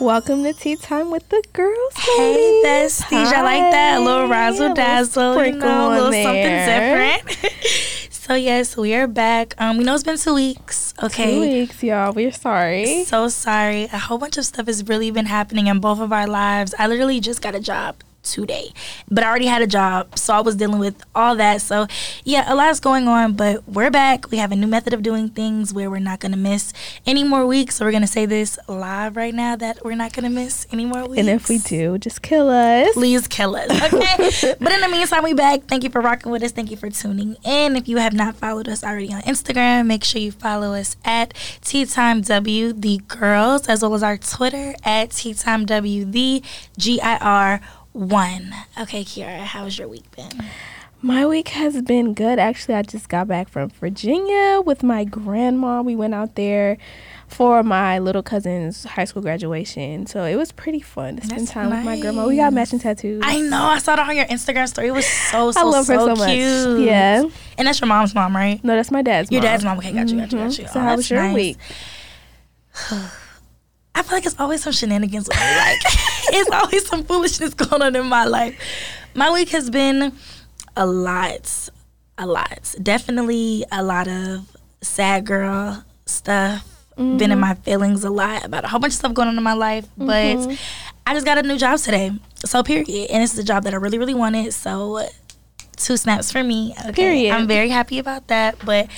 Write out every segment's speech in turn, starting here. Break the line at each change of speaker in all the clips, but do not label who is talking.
Welcome to Tea Time with the Girls.
Hey, besties. I like that. A little
Hi.
razzle dazzle, you know, a little
there.
something different. so, yes, we are back. Um, We know it's been two weeks. Okay.
Two weeks, y'all. We're sorry.
So sorry. A whole bunch of stuff has really been happening in both of our lives. I literally just got a job today, but I already had a job, so I was dealing with all that. So, yeah, a lot's going on, but we're back. We have a new method of doing things where we're not going to miss any more weeks. So, we're going to say this live right now that we're not going to miss any more weeks.
And if we do, just kill us.
please kill us. Okay. but in the meantime, we back. Thank you for rocking with us. Thank you for tuning in. If you have not followed us already on Instagram, make sure you follow us at Tea Time W the girls, as well as our Twitter at Tea Time W the G I R one. Okay, Kiara, how's your week been?
My week has been good. Actually, I just got back from Virginia with my grandma. We went out there for my little cousin's high school graduation. So it was pretty fun to spend
That's
time with my grandma. We got matching tattoos.
I know. I saw that on your Instagram story. It was so so
I love her so, much.
cute.
Yeah.
And that's your mom's mom, right?
No, that's my dad's
Your
mom.
dad's mom. Okay, got you, got you, got you.
So
Oh,
how was your
nice.
week?
I feel like it's always some shenanigans with me. Like it's always some foolishness going on in my life. My week has been a lot, a lot. Definitely a lot of sad girl stuff. Been in mm-hmm. my feelings a lot about a whole bunch of stuff going on in my life, but mm-hmm. I just got a new job today. So period, and it's a job that I really, really wanted. So two snaps for me. Okay.
Period.
I'm very happy about that. But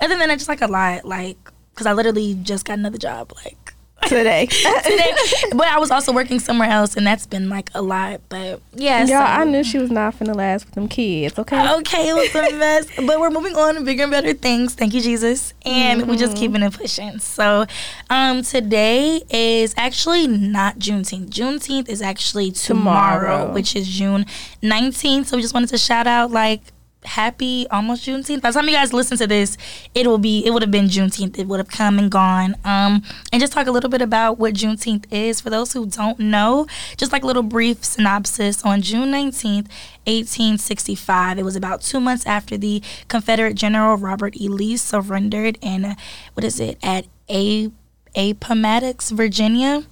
other than that, just like a lot, like because I literally just got another job, like
Today.
today. but I was also working somewhere else, and that's been like a lot. But yeah,
Y'all,
so-
I knew she was not finna last with them kids, okay?
Okay, it was a mess, but we're moving on to bigger and better things. Thank you, Jesus, and we're just keeping it pushing. So, um, today is actually not Juneteenth. Juneteenth is actually tomorrow,
Tomorrow.
which is June nineteenth. So we just wanted to shout out like happy almost Juneteenth. By the time you guys listen to this, it will be it would have been Juneteenth. It would have come and gone. Um, and just talk a little bit about what Juneteenth is for those who don't know. Just like a little brief synopsis on June nineteenth. 1865. It was about two months after the Confederate General Robert E. Lee surrendered in, uh, what is it, at A. Appomattox, Virginia.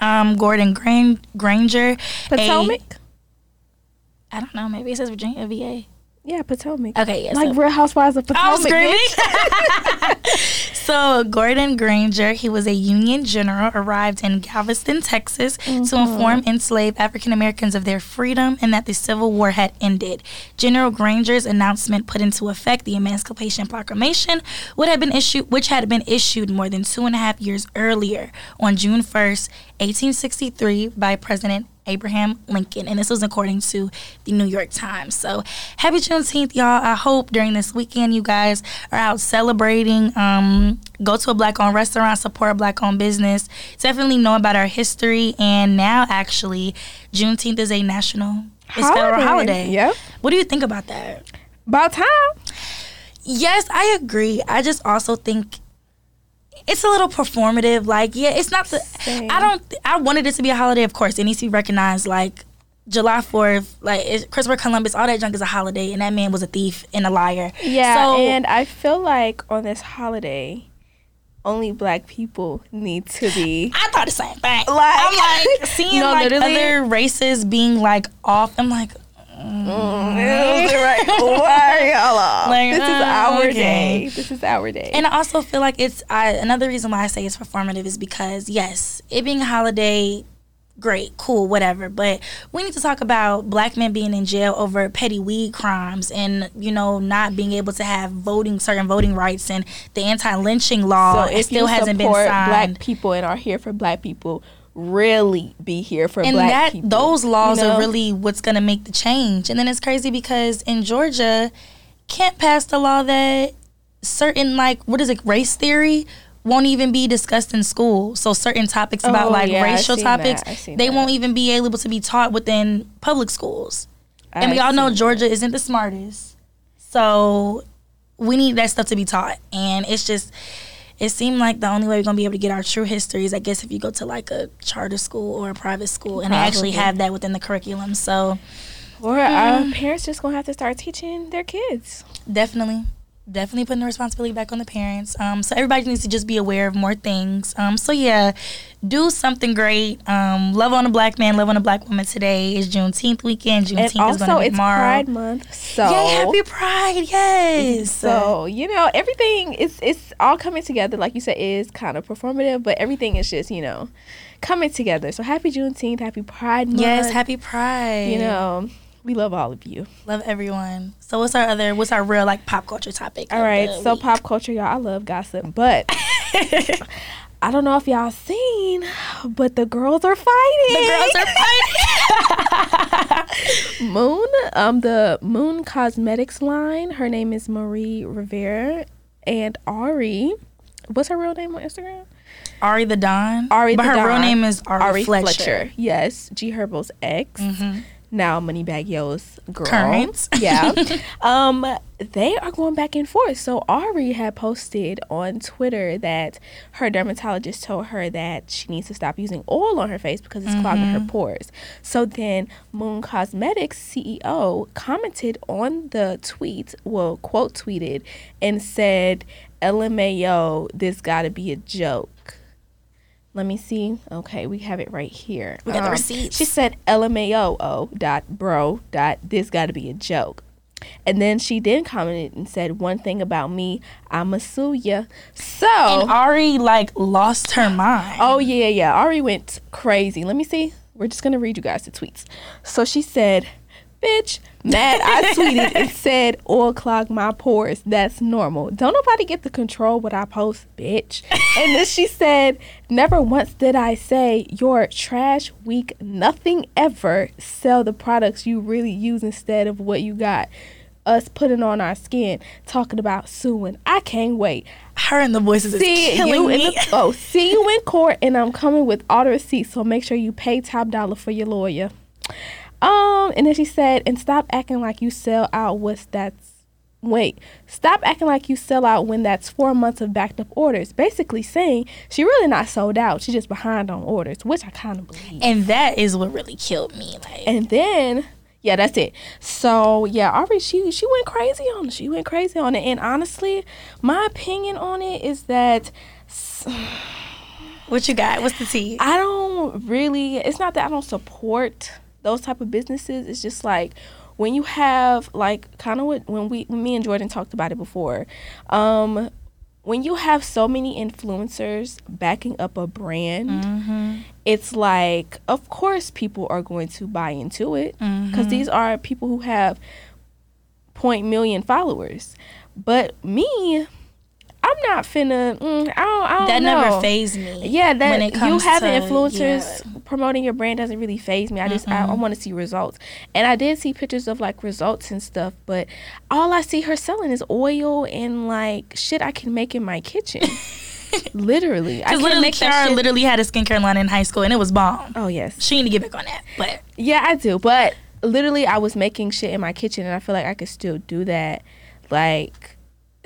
Um, Gordon Gran- Granger.
Potomac?
I don't know. Maybe it says Virginia, VA.
Yeah, Potomac.
Okay, yeah.
like
so-
Real Housewives of Potomac.
I was screaming. so Gordon Granger, he was a Union general, arrived in Galveston, Texas, to mm-hmm. inform enslaved African Americans of their freedom and that the Civil War had ended. General Granger's announcement put into effect the Emancipation Proclamation, would have been issued, which had been issued more than two and a half years earlier, on June first, 1863, by President Abraham Lincoln. And this was according to the New York Times. So happy Juneteenth, y'all. I hope during this weekend you guys are out celebrating. Um, go to a black owned restaurant, support a black owned business. Definitely know about our history. And now, actually, Juneteenth is a national, it's federal
Holiday.
holiday.
Yep.
What do you think about that?
About time.
Yes, I agree. I just also think it's a little performative. Like, yeah, it's not the.
Same.
I don't. I wanted it to be a holiday, of course. It needs to be recognized. Like July Fourth, like it, Christopher Columbus, all that junk is a holiday, and that man was a thief and a liar.
Yeah,
So
and I feel like on this holiday, only black people need to be.
I thought the same thing.
Like-
I'm like seeing
No,
like other races being like off. I'm like. Mm. Mm.
right. Why y'all off?
Like,
this is our
okay.
day. This is our day.
And I also feel like it's I, another reason why I say it's performative is because yes, it being a holiday, great, cool, whatever. But we need to talk about black men being in jail over petty weed crimes and you know not being able to have voting certain voting rights and the anti-lynching law
so
it still hasn't been signed.
black people and are here for black people, really be here for
and
black
that
people.
those laws
you know?
are really what's going to make the change. And then it's crazy because in Georgia, can't pass the law that certain like what is it race theory won't even be discussed in school. So certain topics about
Oh,
like
yeah,
racial topics.
I
they
that.
won't even be able to be taught within public schools. and we all know Georgia isn't the smartest. So we need that stuff to be taught. And it's just it seemed like the only way we're gonna be able to get our true history is I guess if you go to like a charter school or a private school and they actually have that within the curriculum. So
Or our mm-hmm. parents just gonna have to start teaching their kids.
definitely. Definitely putting the responsibility back on the parents. Um, so everybody needs to just be aware of more things. Um, so yeah, do something great. Um, love on a black man, love on a black woman. Today is Juneteenth weekend. Juneteenth
and also,
is going to be
it's
tomorrow.
Pride Month, so
Yay, happy Pride! Yes.
So you know everything is it's all coming together. Like you said, is kind of performative, but everything is just you know coming together. So happy Juneteenth, happy Pride Month.
yes, happy Pride.
You know we love all of you.
love everyone. So what's our other? What's our real like pop culture topic?
All right, so
week?
pop culture, y'all. I love gossip, but I don't know if y'all seen, but the girls are fighting.
the girls are fighting.
Moon, um, the Moon Cosmetics line. Her name is Marie Rivera, and Ari. What's her real name on Instagram?
Ari the Don.
Ari the Don.
but her real name is Ari,
Ari
Fletcher.
Fletcher. Yes, G Herbo's ex.
Mhm.
Now Moneybagg Yo's girl.
Current.
Yeah. um, they are going back and forth. So Ari had posted on Twitter that her dermatologist told her that she needs to stop using oil on her face because it's clogging her pores. So then Moon Cosmetics CEO commented on the tweet, well, quote tweeted, and said, LMAO, this gotta be a joke. Let me see. Okay, we have it right here.
We got the
Um,
receipts.
She said LMAO dot bro dot this got to be a joke. And then she then commented and said one thing about me, I'ma sue ya. So
And Ari like lost her mind.
Oh yeah, yeah. Ari went crazy. Let me see. We're just gonna read you guys the tweets. So she said, "Bitch, mad." I tweeted and said, "Oil clog my pores. That's normal. Don't nobody get to control what I post, bitch." and then she said, "Never once did I say you're trash, weak, nothing ever. Sell the products you really use instead of what you got." Us putting on our skin, talking about suing. I can't wait
Her and the voices is
see
killing
you in the, oh see you in court and i'm coming with all the receipts so make sure you pay top dollar for your lawyer um and then she said and stop acting like you sell out what's that's wait stop acting like you sell out when that's four months of backed up orders basically saying she really not sold out she's just behind on orders which i kind of believe
and that is what really killed me. Like
and then yeah, that's it. So yeah, Ari she she went crazy on it. She went crazy on it. And honestly, my opinion on it is that
what you got? What's the tea?
I don't really it's not that I don't support those type of businesses. It's just like when you have like kind of what when we when me and Jordan talked about it before. Um when you have so many influencers backing up a brand,
Mm-hmm.
it's like of course people are going to buy into it because
Mm-hmm.
these are people who have point million followers. But me, I'm not finna. Mm, I don't. I don't
That
know.
never phased me.
Yeah, that
when it
you
comes
having
to-
influencers
yeah.
promoting your brand doesn't really phase me. I just I, I want to see results, and I did see pictures of like results and stuff, but all I see her selling is oil and like shit I can make in my kitchen. literally, I
Because literally, Kiara literally had a skincare line in high school, and it was bomb.
Oh yes,
She need to get back on that. But
Yeah, I do. But literally, I was making shit in my kitchen, and I feel like I could still do that. Like,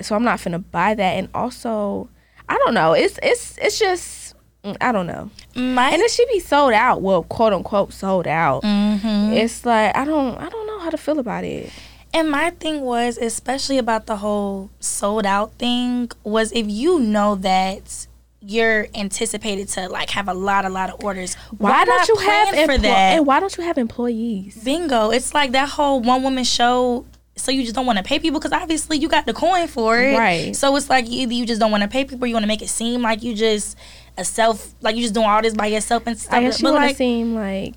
so I'm not finna buy that. And also, I don't know. It's it's it's just mm, I don't know.
my
And it should be sold out. Well, quote unquote, sold out.
Mhm.
It's like I don't I don't know how to feel about it.
And my thing was, especially about the whole sold out thing, was if you know that you're anticipated to like have a lot, a lot of orders,
Why,
why,
don't
not
you have
plan for that?
And why don't you have employees?
Bingo! It's like that whole one woman show. So you just don't want to pay people because obviously you got the coin for it,
Right.
So it's like either you just don't want to pay people, you want to make it seem like you just a self, like you just doing all this by yourself and stuff.
I guess you
but
want to
like,
seem like,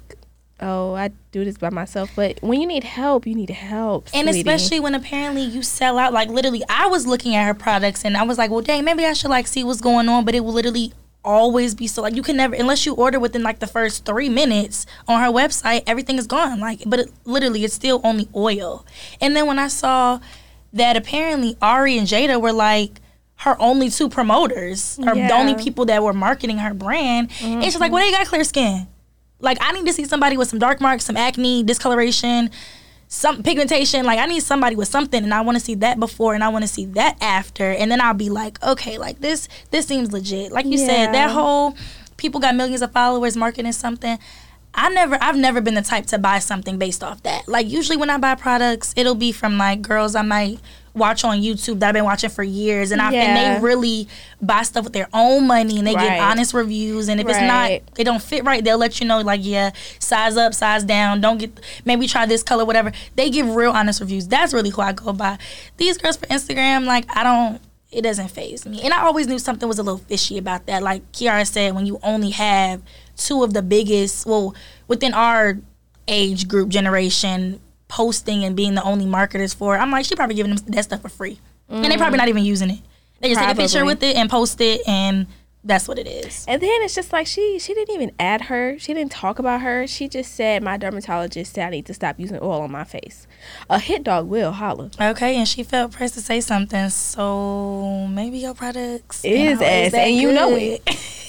oh, I do this by myself. But when you need help, you need help.
And
sweetie.
especially when apparently you sell out, like literally, I was looking at her products and I was like, well, dang, maybe I should like see what's going on. But it will literally always be so like you can never unless you order within like the first three minutes on her website, everything is gone. Like, but it, literally, it's still only oil. And then when I saw that apparently Ari and Jada were like her only two promoters or the only people that were marketing her brand, and she's like, mm-hmm. well, they got clear skin. Like I need to see somebody with some dark marks, some acne, discoloration, some pigmentation. Like I need somebody with something, and I want to see that before, and I want to see that after, and then I'll be like, okay, like this, this seems legit. Like you said, that whole people got millions of followers marketing something. I never, I've never been the type to buy something based off that. Like usually when I buy products, it'll be from like girls I might watch on YouTube that I've been watching for years, and I
Yeah.
and they really buy stuff with their own money and they
Right.
give honest reviews. And if it's not, they don't fit right, they'll let you know like, yeah, size up, size down. Don't get maybe try this color, whatever. They give real honest reviews. That's really who I go by. These girls for Instagram, like I don't. It doesn't phase me, and I always knew something was a little fishy about that. Like Kiara said, when you only have two of the biggest, well, within our age group generation posting and being the only marketers for it. I'm like, she probably giving them that stuff for free. And they probably mm. not even using it. They just take a picture with it and post it and that's what it is.
And then it's just like she she didn't even add her. She didn't talk about her. She just said my dermatologist said I need to stop using oil on my face. A hit dog will holler.
Okay, and she felt pressed to say something, so maybe your products
Is ass, and you know it.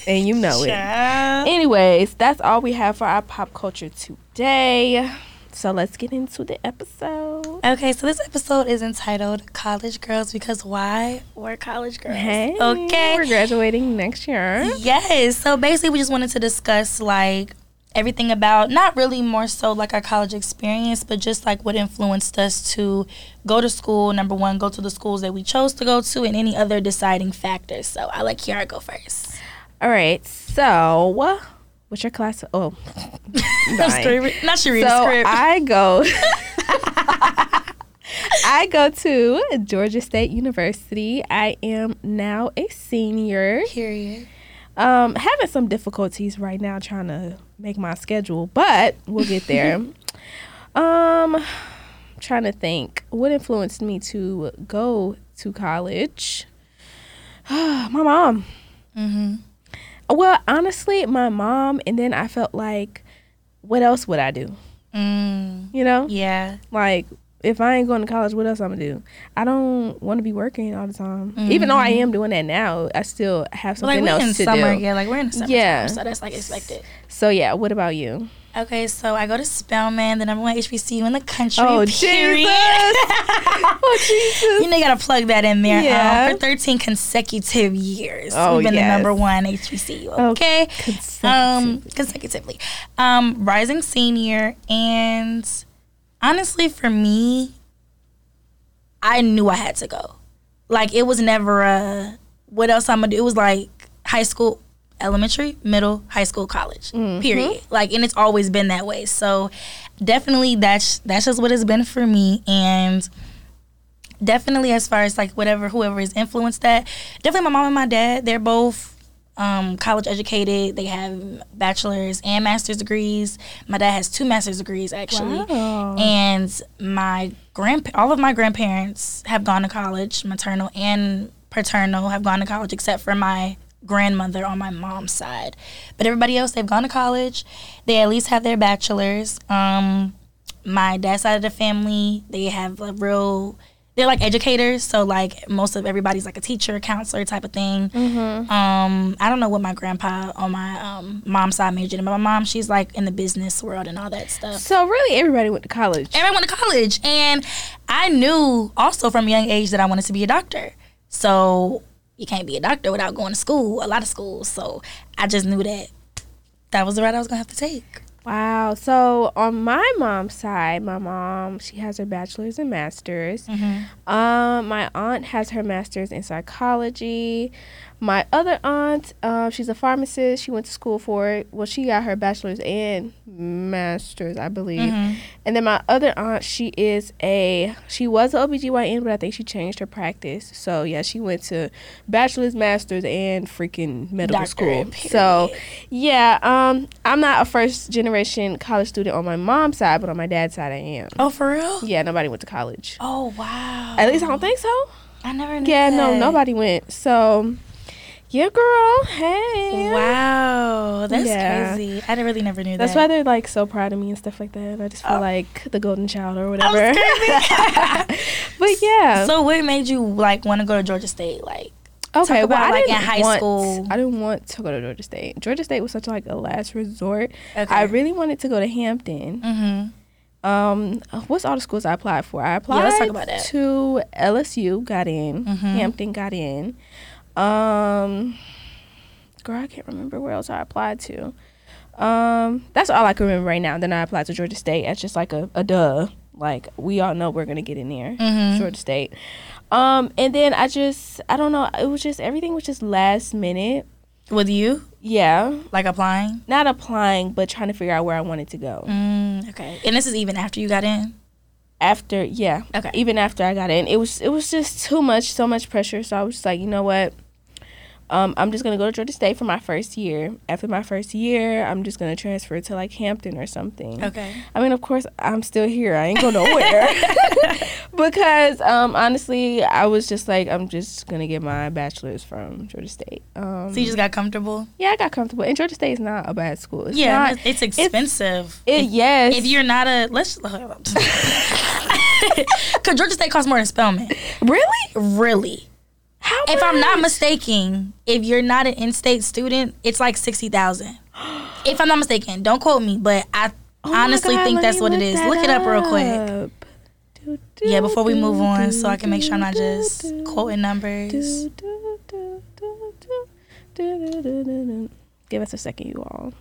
And you know it. Anyways, that's all we have for our pop culture today. So let's get into the episode.
Okay, so this episode is entitled College Girls because why? We're college girls.
Hey,
Okay.
we're graduating next year.
Yes. So basically, we just wanted to discuss like everything about not really more so like our college experience, but just like what influenced us to go to school. Number one, go to the schools that we chose to go to, and any other deciding factors. So I let Kiara go first.
All right. So, what's your class? Oh,
I'm Not she read
so
script.
I go. I go to Georgia State University. I am now a senior.
Period.
Um, having some difficulties right now trying to make my schedule, but we'll get there. um, trying to think what influenced me to go to college. my mom.
Mm-hmm.
Well, honestly, my mom, and then I felt like, what else would I do?
Mm,
You know,
yeah.
like if I ain't going to college, what else I'm gonna do? I don't want to be working all the time. Even though I am doing that now, I still have
Like
something
we're
else
in
to
summer.
do.
Yeah. Like we're in summer.
Yeah.
So that's like expected.
So yeah, what about you?
Okay, so I go to Spelman, the number one HBCU in the country.
Oh,
period.
oh Jesus!
You know, you gotta plug that in there.
Yeah.
Um, for 13 consecutive years,
Oh,
we've been
yes.
the number one HBCU.
Oh,
Okay, um, consecutively, um, rising senior, and honestly, for me, I knew I had to go. Like it was never a what else I'm gonna do. It was like high school, elementary, middle, high school, college.
Mm-hmm.
Period. Like and it's always been that way. So definitely that's that's just what it's been for me and definitely as far as like whatever whoever has influenced that definitely my mom and my dad they're both um, college educated they have bachelor's and master's degrees my dad has two master's degrees actually
Wow.
and my grand all of my grandparents have gone to college maternal and paternal have gone to college except for my grandmother on my mom's side. But everybody else they've gone to college. They at least have their bachelor's. Um, my dad's side of the family they have a real they're like educators. So like most of everybody's like a teacher counselor type of thing.
Mm-hmm.
um i don't know what my grandpa on my um mom's side majored in but my mom she's like in the business world and all that stuff.
So really, everybody went to college.
everyone went to college. And i knew also from a young age that i wanted to be a doctor. So you can't be a doctor without going to school a lot of schools so i just knew that that was the route i was gonna have to take
Wow. So on my mom's side, my mom she has her bachelor's and master's. Um, my aunt has her master's in psychology. My other aunt, uh, she's a pharmacist. She went to school for it. Well, she got her bachelor's and master's, I believe.
Mm-hmm.
And then my other aunt, she is a she was an OBGYN, but I think she changed her practice. So yeah, she went to bachelor's, master's, and freaking medical
Doctorate,
school. So yeah, um, I'm not a first generation college student on my mom's side, but on my dad's side, I am.
oh for real
Yeah, nobody went to college.
oh wow
At least I don't think so.
i never knew
Yeah, no, nobody went. So, yeah, girl. Hey.
Wow, that's
Yeah.
crazy. I really never knew
That's
that.
That's why they're like so proud of me and stuff like that. I just feel
Oh.
like the golden child or whatever. but yeah.
so what made you like want to go to Georgia State? Like,
okay, well,
about,
I
like,
didn't
in high
want,
school.
I didn't want to go to Georgia State. Georgia State was such like a last resort.
okay.
I really wanted to go to Hampton.
mm-hmm.
Um, what's all the schools I applied for? I applied
let's talk about that.
to LSU, got in.
Mhm.
Hampton got in. Um, girl, I can't remember where else I applied to. Um, that's all I can remember right now. Then I applied to Georgia State as just like a, a duh. Like we all know we're gonna get in there,
Mhm.
Georgia State. Um, and then I just I don't know. It was just everything was just last minute.
With you,
Yeah,
like applying.
not applying, but trying to figure out where I wanted to go.
Mm, okay. And this is even after you got in.
After yeah,
Okay.
even after I got in, it was it was just too much, so much pressure. So I was just like, you know what? Um, I'm just gonna go to Georgia State for my first year. After my first year, I'm just gonna transfer to like Hampton or something.
Okay.
I mean, of course, I'm still here. I ain't go nowhere because um, honestly, I was just like, I'm just gonna get my bachelor's from Georgia State. Um,
So you just got comfortable.
yeah, I got comfortable, and Georgia State is not a bad school. It's
yeah,
not,
it's, it's expensive.
it, yes.
if you're not a let's because Georgia State costs more than Spelman.
really,
Really.
How
if much? I'm not mistaken, if you're not an in-state student, it's like sixty thousand. if I'm not mistaken, don't quote me, but I
oh
honestly
God,
think that's what it is. Look it up, real quick. Yeah, before we move on, so I can make sure I'm not just quoting numbers.
Give us a second, you all.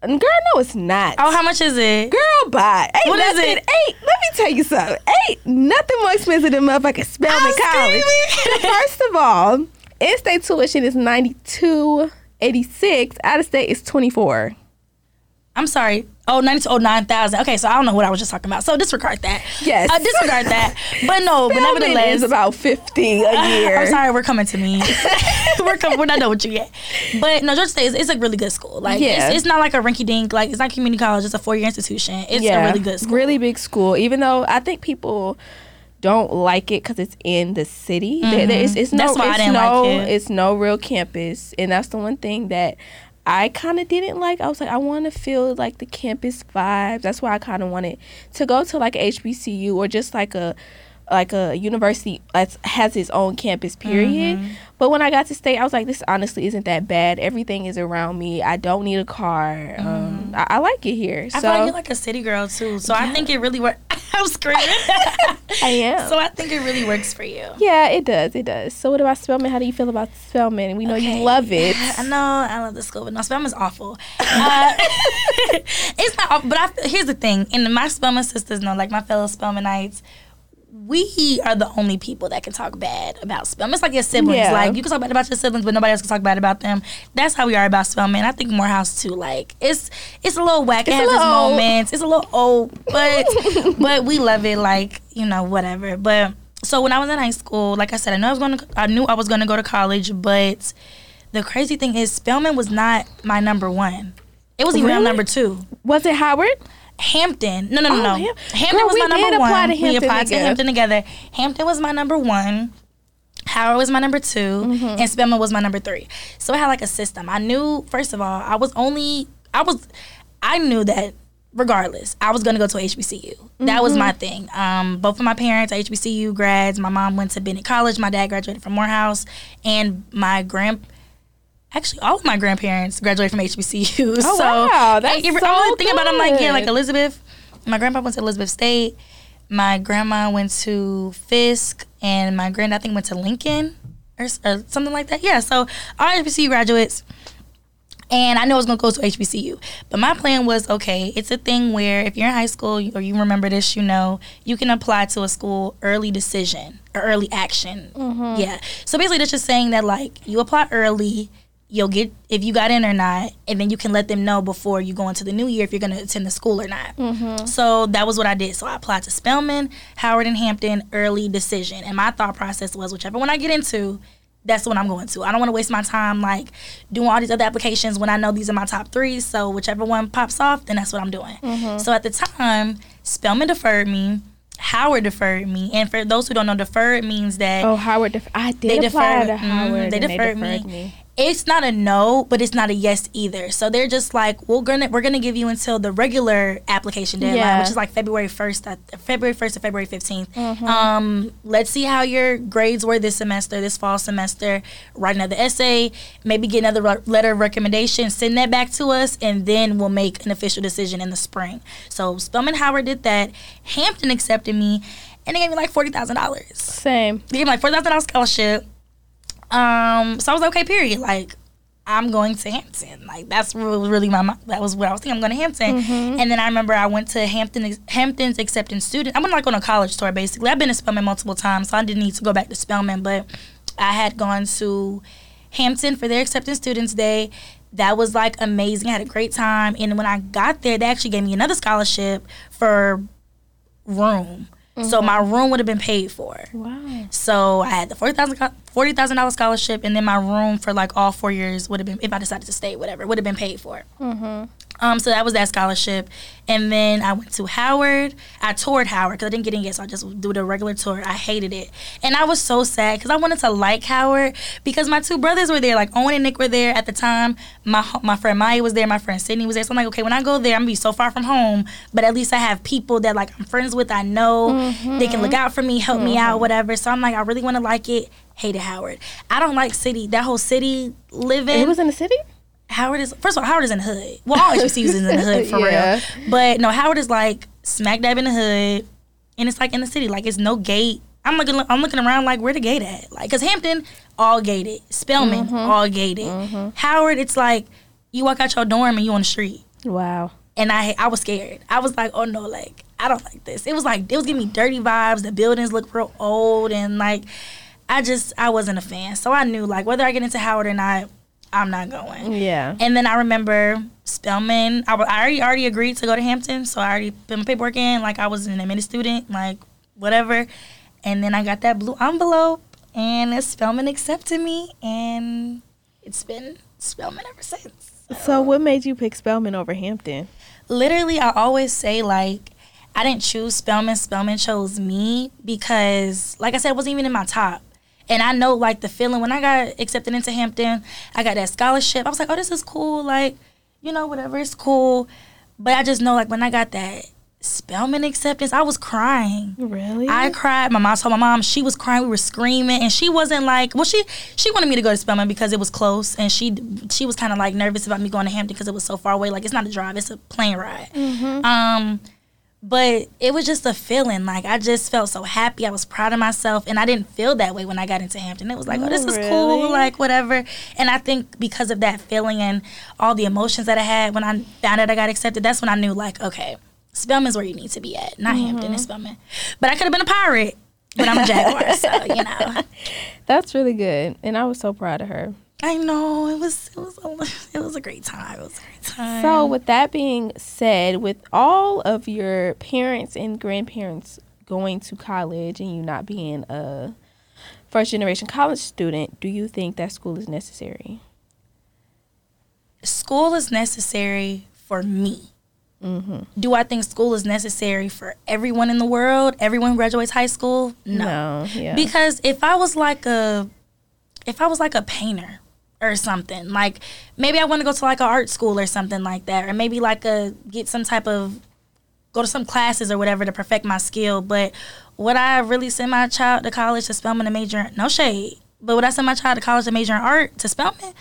And Girl, no, it's not.
Oh, how much is it?
Girl, bye. Ain't
What is
nothing,
it?
Ain't, let me tell you something. Ain't nothing more expensive than motherfucking Spelman
I'm
College. First of all, in-state tuition is ninety two eighty six. Out of state is twenty four.
I'm sorry. Oh, 92, oh, 9,000. Okay, so I don't know what I was just talking about. So disregard that.
Yes.
Uh, disregard that. But no, but nevertheless.
is about fifty a year.
I'm sorry, we're coming to me. we're we're not done with you yet. But no, Georgia State is it's a really good school. Like
Yeah.
it's, it's not like a rinky dink. Like it's not community college. It's a four year institution. It's a really good school.
Really big school. Even though I think people don't like it because it's in the city. There- there- it's, it's no,
Mm-hmm. That's why I
it's
didn't
no,
like it.
it's no real campus, and that's the one thing that I kind of didn't like. I was like, I want to feel like the campus vibes. That's why I kind of wanted to go to like HBCU or just like a like a university that has its own campus period
Mm-hmm.
but when i got to state i was like this honestly isn't that bad everything is around me i don't need a car um, I, I like it here
Mm-hmm. I
so
feel like you're like a city girl too. So I think it really works. I'm screaming.
I am.
So I think it really works for you.
Yeah, it does. It does. So, what about Spelman? How do you feel about Spelman? We know
Okay.
you love it.
I know I love the school, but no, Spelman is awful. Uh, it's not, awful, but I, here's the thing, and my Spelman sisters know, like my fellow Spelmanites, we are the only people that can talk bad about Spelman. It's like your siblings.
Yeah.
Like you can talk bad about your siblings, but nobody else can talk bad about them. That's how we are about Spelman. I think Morehouse too. Like it's it's a little whack. It
It's a
has its moments. It's a little old, but but we love it. Like you know whatever. But so when I was in high school, like I said, I know I was going to. I knew I was going to go to college, but the crazy thing is Spelman was not my number one. It was even my
Really?
number two.
Was it Howard?
Hampton. No, no, no,
Oh,
no.
Ham-
Hampton
Girl,
was my number one. we applied to. Hampton together. Hampton was my number one. Howard was my number 2
Mm-hmm.
and Spelman was my number three. So I had like a system. I knew, first of all, I was only, I was, I knew that regardless, I was gonna go to HBCU. That was
Mm-hmm.
my thing. Um, both of my parents are HBCU grads. My mom went to Bennett College. My dad graduated from Morehouse, and my grand. Actually, all of my grandparents graduated from HBCUs.
Oh,
so
wow. That's
I,
so
thinking about. it, I'm like, yeah, like. Elizabeth. My grandpa went to Elizabeth State. My grandma went to Fisk, and my grand I think went to Lincoln or, or something like that. Yeah, so all HBCU graduates. And I knew I was gonna go to HBCU, but my plan was okay. It's a thing where if you're in high school or you remember this, you know you can apply to a school early decision or early action. Mm-hmm. Yeah. So basically, that's just saying that like you apply early, you'll get if you got in or not, and then you can let them know before you go into the new year if you're gonna attend the school or not. So that was what I did. So I applied to Spelman, Howard, and Hampton early decision, and my thought process was whichever one I get into that's what I'm going to. I don't want to waste my time like doing all these other applications when I know these are my top three. So whichever one pops off, then that's what I'm doing. So at the time, Spelman deferred me, Howard deferred me, and for those who don't know, deferred means that
Oh, Howard. Def- I did
they
apply
deferred.
to
mhm,
Howard.
they
and
deferred,
deferred
me. It's not a no, but it's not a yes either. So they're just like, we're gonna we're gonna give you until the regular application deadline,
Yeah.
which is like February first, February first to February 15th
Mm-hmm.
Um, let's see how your grades were this semester, this fall semester. Write another essay, maybe get another re- letter of recommendation, send that back to us, and then we'll make an official decision in the spring. So Spelman Howard did that. Hampton accepted me, and they gave me like forty thousand dollars
Same.
they gave me like four thousand dollars scholarship. Um, so I was like, okay, period. Like, I'm going to Hampton. Like that's really my that was what I was thinking. I'm going to Hampton. Mm-hmm. And then I remember I went to Hampton Hampton's acceptance student. I went like on a college tour basically. I've been to Spelman multiple times, so I didn't need to go back to Spelman, but I had gone to Hampton for their acceptance students day. That was like amazing. I had a great time. And when I got there, they actually gave me another scholarship for room. Mm-hmm. So my room would have been paid for. Wow. So I had the forty thousand forty thousand dollars scholarship, and then my room for like all four years would have been if I decided to stay, whatever, would have been paid for. Mm-hmm. Um, so that was that scholarship, and then I went to Howard. I toured Howard because I didn't get in yet, so I just do the regular tour. I hated it, and I was so sad because I wanted to like Howard because my two brothers were there, like Owen and Nick were there at the time. My my friend Maya was there, my friend Sydney was there. So I'm like, okay, when I go there, I'm gonna be so far from home, but at least I have people that like I'm friends with. I know mm-hmm. they can look out for me, help mm-hmm. me out, mm-hmm. whatever. So I'm like, I really want to like it. Hated Howard. I don't like city. That whole city living.
It was in the city.
Howard is first of all Howard is in the hood. Well, all HBCUs is in the hood for yeah. real. But no, Howard is like smack dab in the hood, and it's like in the city. Like it's no gate. I'm looking. I'm looking around like where the gate at? Like because Hampton all gated, Spelman mm-hmm. all gated. Mm-hmm. Howard, it's like you walk out your dorm and you on the street.
Wow.
And I I was scared. I was like, oh no, like I don't like this. It was like it was giving me dirty vibes. The buildings look real old and like I just I wasn't a fan. So I knew like whether I get into Howard or not, I'm not going.
Yeah.
And then I remember Spelman. I, I already already agreed to go to Hampton, so I already put my paperwork in. Like I was an admitted student, like whatever. And then I got that blue envelope, and Spelman accepted me, and it's been Spelman ever since.
So. so what made you pick Spelman over Hampton?
Literally, I always say like I didn't choose Spelman. Spelman chose me because, like I said, it wasn't even in my top. And I know like the feeling when I got accepted into Hampton, I got that scholarship. I was like, oh, this is cool. Like, you know, whatever, it's cool. But I just know like when I got that Spelman acceptance, I was crying.
Really?
I cried. My mom told my mom she was crying. We were screaming, and she wasn't like. Well, she she wanted me to go to Spelman because it was close, and she she was kind of like nervous about me going to Hampton because it was so far away. Like it's not a drive; it's a plane ride. Mm-hmm. Um, but it was just a feeling. Like i just felt so happy. I was proud of myself and i didn't feel that way when i got into hampton. It was like oh, this is really? cool like whatever. And i think because of that feeling and all the emotions that i had when i found out i got accepted that's when i knew like okay spelman's where you need to be at not mm-hmm. hampton it's spelman. But i could have been a pirate but i'm a jaguar so you know.
That's really good and i was so proud of her
I know it was it was a, it was a great time. It was a great time.
So, with that being said, with all of your parents and grandparents going to college and you not being a first generation college student, do you think that school is necessary?
School is necessary for me. Mm-hmm. Do I think school is necessary for everyone in the world? Everyone graduates high school? No. no yeah. Because if I was like a if I was like a painter or something. Like maybe I want to go to like an art school or something like that, or maybe like a get some type of go to some classes or whatever to perfect my skill. But would I really send my child to college to Spelman to major? No shade. But would I send my child to college to major in art to Spelman?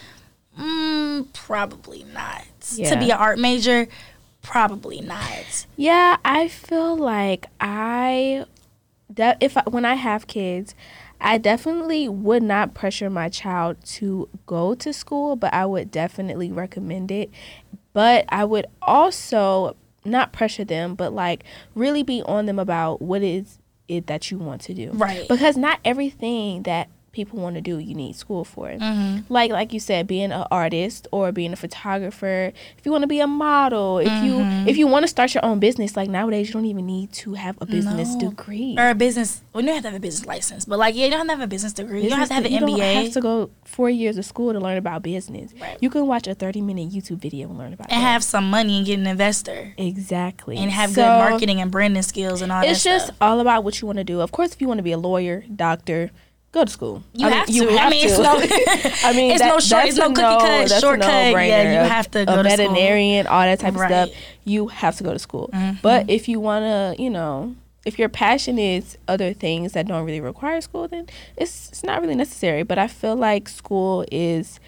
Mm, probably not. Yeah. To be an art major, probably not.
Yeah, I feel like I that if I, when I have kids, I definitely would not pressure my child to go to school, but I would definitely recommend it. But I would also not pressure them, but like really be on them about what is it that you want to do.
Right.
Because not everything that people want to do you need school for mm-hmm. like like you said being an artist or being a photographer if you want to be a model if mm-hmm. you if you want to start your own business like nowadays you don't even need to have a business no. degree
or a business well you don't have to have a business license but like yeah you don't have to have a business degree business you don't have to have an
you
mba
don't have to go four years of school to learn about business right. you can watch a 30 minute youtube video and learn about it.
and that. have some money and get an investor
exactly
and have so, good marketing and branding skills and all
it's
that
it's just all about what you want to do of course if you want to be a lawyer doctor go to school.
You I have mean, to. You have I mean, to. it's no. I mean, it's that, no short. It's no cookie no, cut, shortcut. Yeah, you have to go
a to veterinarian, school. all that type right. of stuff. You have to go to school. Mm-hmm. But if you wanna, you know, if your passion is other things that don't really require school, then it's it's not really necessary. But I feel like school is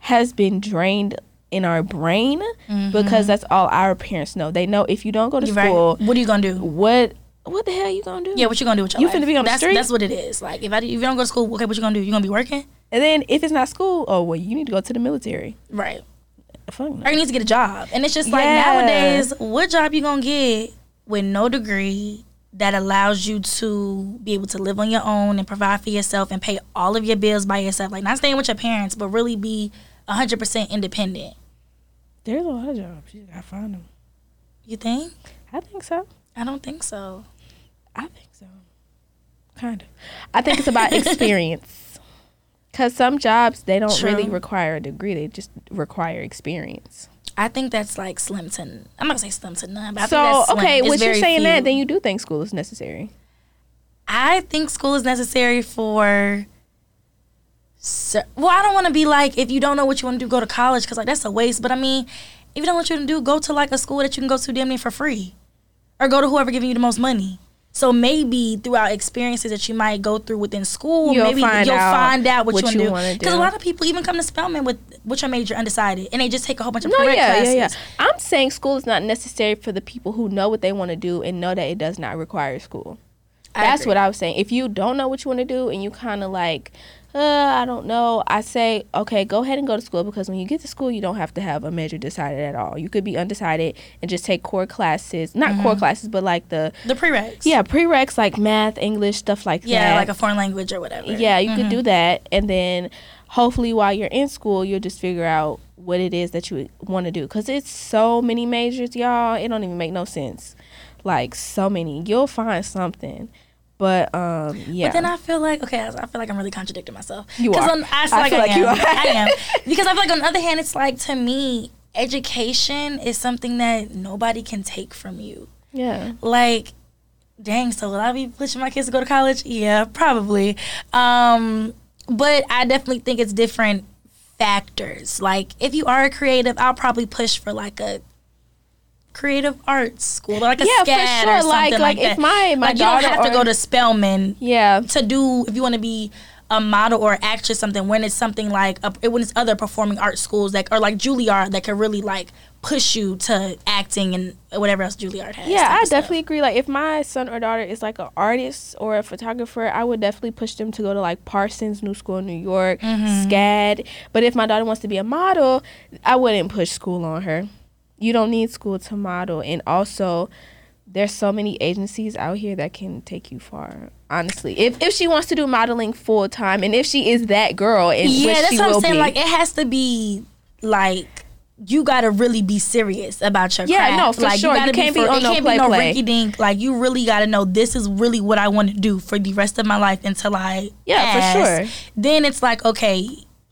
has been drained in our brain mm-hmm. because that's all our parents know. They know if you don't go to You're school,
right. what are you gonna do?
What what the hell you gonna do?
Yeah, what you gonna do with your
you
life?
finna be on
that's,
the street?
That's what it is. Like if I if you don't go to school, okay, what you gonna do? You gonna be working?
And then if it's not school, oh well, you need to go to the military.
Right.
Fuck no.
Or you need to get a job. And it's just like
Yeah.
nowadays, what job you gonna get with no degree that allows you to be able to live on your own and provide for yourself and pay all of your bills by yourself? Like not staying with your parents, but really be hundred percent independent.
There's a lot of jobs. You gotta find them.
You think?
I think so.
I don't think so.
I think so. Kind of. I think it's about experience. Cause some jobs they don't
True.
really require a degree; they just require experience.
I think that's like slim to. I'm not gonna say slim to none, but I
so
think that's slim.
okay,
It's
when you're saying
few.
that, then you do think school is necessary.
I think school is necessary for. Well, I don't want to be like if you don't know what you want to do, go to college because like that's a waste. But I mean, if you don't know what you want to do, go to like a school that you can go to damn near for free, or go to whoever giving you the most money. So maybe throughout experiences that you might go through within school,
You'll
maybe
find
you'll
out
find out what,
what
you want to do. Because a lot of people even come to Spelman with what's your major undecided, and they just take a whole bunch of
No, yeah,
classes.
yeah, yeah. I'm saying school is not necessary for the people who know what they want to do and know that it does not require school.
I
That's
agree.
what I was saying. If you don't know what you want to do and you kind of like, uh, I don't know, I say, okay, go ahead and go to school because when you get to school, you don't have to have a major decided at all. You could be undecided and just take core classes, not
Mm-hmm.
core classes, but like the
the prereqs.
yeah prereqs like math, English, stuff like
yeah,
that.
like a foreign language or whatever.
Yeah, you
Mhm.
could do that, and then hopefully while you're in school, you'll just figure out what it is that you want to do. Cause it's so many majors, y'all. It don't even make no sense. Like so many, you'll find something. But um, yeah.
But then I feel like okay, I I feel like I'm really contradicting myself.
You are.
On, I feel
I
like
feel
I,
like
am.
you are.
I am because I feel like on the other hand, it's like to me, education is something that nobody can take from you.
yeah.
Like, dang, so will I be pushing my kids to go to college? Yeah, probably. Um, but I definitely think it's different factors. Like, if you are a creative, I'll probably push for like a creative arts school, like a
Yeah, for
SCAD
sure.
or something
Like-
like,
like,
that.
if my- my
like, you don't
daughter
have to go to Spelman
Yeah.
to do if you want to be a model or actress something when it's something like a, when it's other performing art schools that or like Juilliard that could really like push you to acting and whatever else Juilliard has.
Yeah, I definitely agree. Like, if my son or daughter is like an artist or a photographer, I would definitely push them to go to like Parsons New School in New York,
Mm-hmm.
SCAD. But if my daughter wants to be a model, I wouldn't push school on her. You don't need school to model, and also. There's so many agencies out here that can take you far. Honestly, if if she wants to do modeling full time, and if she is that girl, and
Yeah, that's what I'm saying.
be,
Like it has to be like you gotta really be serious about your
Yeah,
craft.
no, for
like,
sure. You
gotta
can't be
for,
on
it
no
can't
play
be no
play.
rinky dink. Like you really gotta know this is really what I want to do for the rest of my life until I
Yeah, for sure.
Then it's like okay,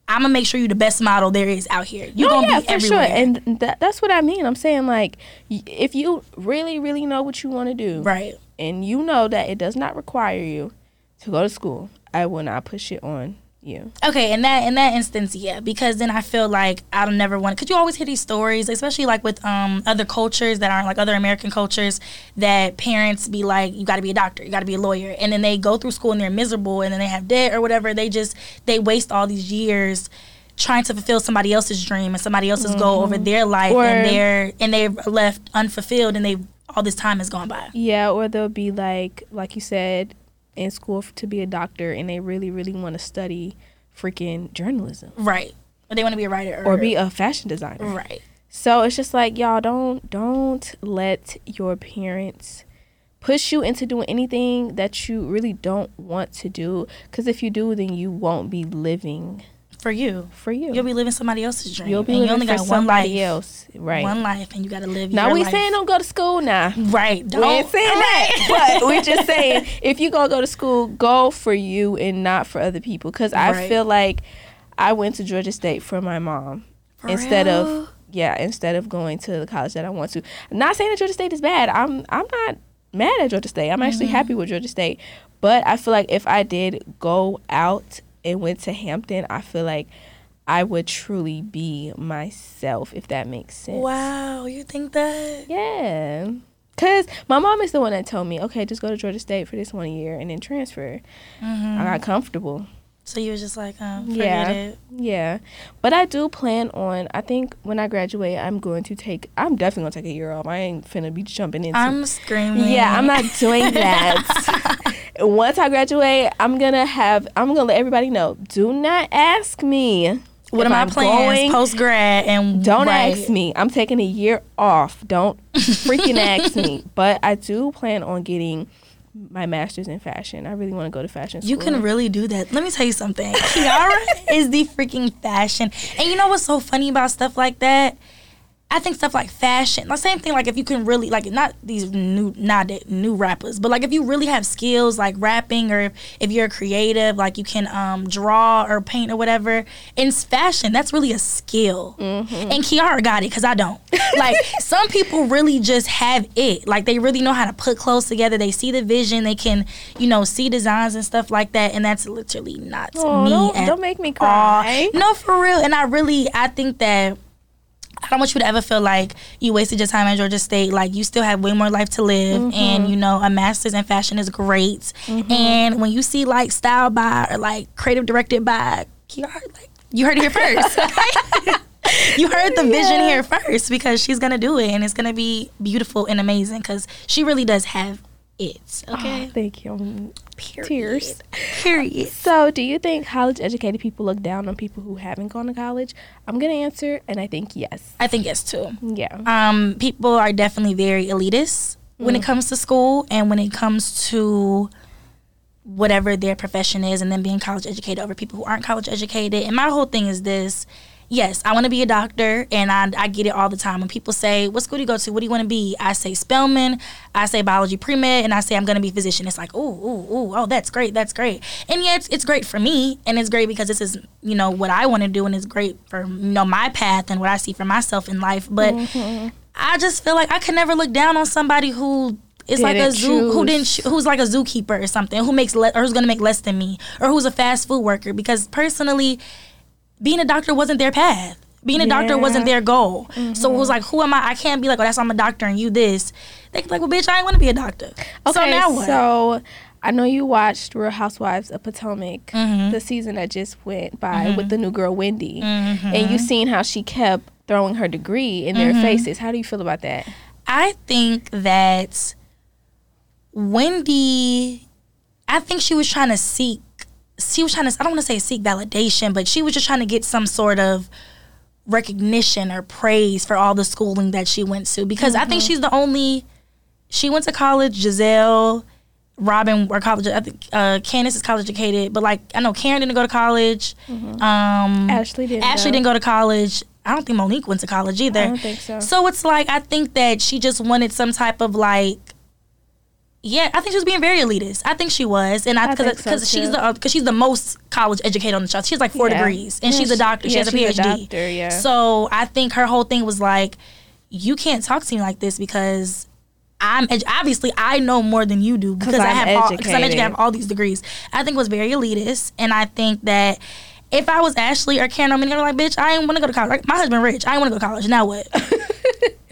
I'm gonna make sure you're the best model there is out here. You're
no,
gonna
yeah,
be
for
everywhere.
sure, and that, that's what I mean. I'm saying like, if you really, really know what you want to do,
right.
and you know that it does not require you to go to school, I will not push it on you.
Okay, in that in that instance, yeah, because then I feel like I'll never want. Cause you always hear these stories, especially like with um other cultures that aren't like other American cultures, that parents be like, you got to be a doctor, you got to be a lawyer, and then they go through school and they're miserable, and then they have debt or whatever. They just they waste all these years trying to fulfill somebody else's dream and somebody else's goal over their life,
Or-
and they're and they're left unfulfilled, and they all this time has gone by.
Yeah, or they'll be like, like you said, in school f- to be a doctor, and they really, really want to study freaking journalism
Right. Or they want to be a writer
or be a fashion designer.
right.
So it's just like y'all don't don't let your parents push you into doing anything that you really don't want to do because if you do then you won't be living
For you,
for you.
you'll be living somebody else's dream.
You'll be
and you
living
only
for
got one
somebody
life.
else, right?
One life, and you got to live.
now we
life.
saying don't go to school now.
right. Don't
ain't saying that, but we just saying if you gonna go to school, go for you and not for other people. Because I
Right.
feel like I went to Georgia State for my mom
For
instead
real?
of yeah, instead of going to the college that I want to. Not saying that Georgia State is bad. I'm I'm not mad at Georgia State. I'm actually
Mm-hmm.
happy with Georgia State. But I feel like if I did go out and went to Hampton, I feel like I would truly be myself if that makes sense.
Wow, you think that?
Yeah. Cause my mom is the one that told me, okay, just go to Georgia State for this one year and then transfer.
Mm-hmm.
I got comfortable.
So you were just like, um,
Yeah.
it.
Yeah, but I do plan on. I think when I graduate, I'm going to take. I'm definitely gonna take a year off. I ain't finna be jumping into.
I'm screaming.
yeah, I'm not doing that. Once I graduate, I'm gonna have. I'm gonna let everybody know. Do not ask me.
What are I
planning
post grad and
Don't
right.
ask me. I'm taking a year off. Don't freaking ask me. But I do plan on getting my master's in fashion. I really want to go to fashion school.
You can really do that. Let me tell you something. Kiara is the freaking fashion. And you know what's so funny about stuff like that? I think stuff like fashion, the same thing. Like if you can really like not these new not new rappers, but like if you really have skills like rapping or if, if you're creative, like you can um, draw or paint or whatever. In fashion, that's really a skill. And Kiara got it because I don't. Like some people really just have it. Like they really know how to put clothes together. They see the vision. They can you know see designs and stuff like that. And that's literally not
Oh,
me.
don't, don't make me
all.
cry.
No, for real. And I really, I think that I don't want you to ever feel like you wasted your time at Georgia State. Like you still have way more life to live,
Mm-hmm.
and you know a master's in fashion is great. And when you see like style by or like creative directed by Kiara, like you heard it here first. you heard the vision
Yeah.
here first because she's gonna do it, and it's gonna be beautiful and amazing because she really does have it. Okay,
Oh, thank you.
Period.
Tears.
Period.
So, do you think college educated people look down on people who haven't gone to college? I'm gonna answer, and I think yes.
I think yes too.
Yeah.
um, people are definitely very elitist when it comes to school and when it comes to whatever their profession is and then being college educated over people who aren't college educated. And my whole thing is this. Yes, I want to be a doctor, and I, I get it all the time. When people say, "What school do you go to? What do you want to be?" I say Spelman, I say biology pre med, and I say I'm going to be a physician. It's like, ooh, ooh, ooh, oh, that's great, that's great. And yeah, it's, it's great for me, and it's great because this is you know what I want to do, and it's great for you know my path and what I see for myself in life. But mm-hmm. I just feel like I could never look down on somebody who is like a zoo who didn't
choose.
who's like a zookeeper or something who makes le- or who's gonna make less than me or who's a fast food worker because personally being a doctor wasn't their path being a doctor wasn't their goal so it was like who am I I can't be like oh that's why I'm a doctor and you this they could be like well bitch I ain't want to be a doctor
Okay.
so now what
So, I know you watched Real Housewives of Potomac,
Mm-hmm.
the season that just went by with the new girl Wendy, and you seen how she kept throwing her degree in their
Mm-hmm.
faces. How do you feel about that?
I think that Wendy, I think she was trying to seek, she was trying to, I don't want to say seek validation, but she was just trying to get some sort of recognition or praise for all the schooling that she went to because I think she's the only, she went to college, Gizelle. Robin were college. I think uh, Candace is college educated, but like I know Karen didn't go to college. Um,
Ashley didn't.
Ashley
go.
didn't go to college. I don't think Monique went to college either.
I don't think so.
So it's like I think that she just wanted some type of like, yeah, I think she was being very elitist. I think she was, and I
I
because
so,
she's the um, because she's the most college educated on the show. She has like four
Yeah.
degrees, and
Yeah,
she's a doctor. She
yeah,
has a
she's a
PhD.
doctor, yeah.
So I think her whole thing was like, you can't talk to me like this because. I'm edu- obviously I know more than you do because I have all, because I'm educated, I have all these degrees. I think it was very elitist, and I think that if I was Ashley or Karen, I'm gonna be like, bitch, I ain't want to go to college. Like, my husband rich, I ain't want to go to college. Now what?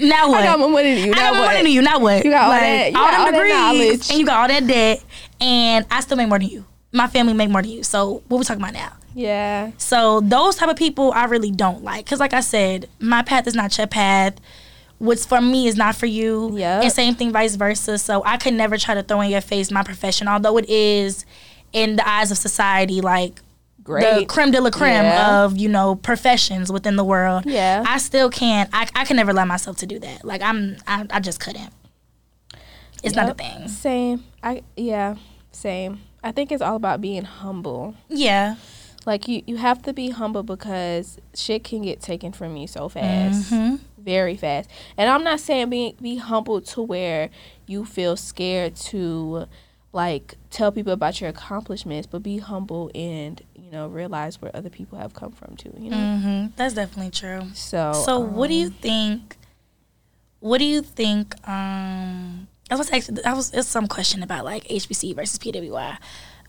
now what?
I got more money than you.
I
Now
got more
what?
money than you. Now what?
You got all that- you
all
got
them
all that
degrees,
knowledge.
and you got all that debt, and I still make more than you. My family make more than you. So what we talking about now?
Yeah.
So those type of people I really don't like because, like I said, my path is not your path. What's for me is not for you.
Yeah.
And same thing, vice versa. So I could never try to throw in your face my profession, although it is, in the eyes of society, like the creme de la creme
Yeah.
of you know professions within the world.
Yeah.
I still can't. I, I can never allow myself to do that. Like I'm, I, I just couldn't. It's not a thing.
Same. I yeah. Same. I think it's all about being humble.
Yeah.
Like you, you have to be humble because shit can get taken from you so fast,
Mhm.
very fast. And I'm not saying be be humble to where you feel scared to like tell people about your accomplishments, but be humble and know realize where other people have come from too. You know.
hmm That's definitely true.
So
So what do you
um,
think? What do you think? Um, I was actually I was it's some question about like HBC versus PWI.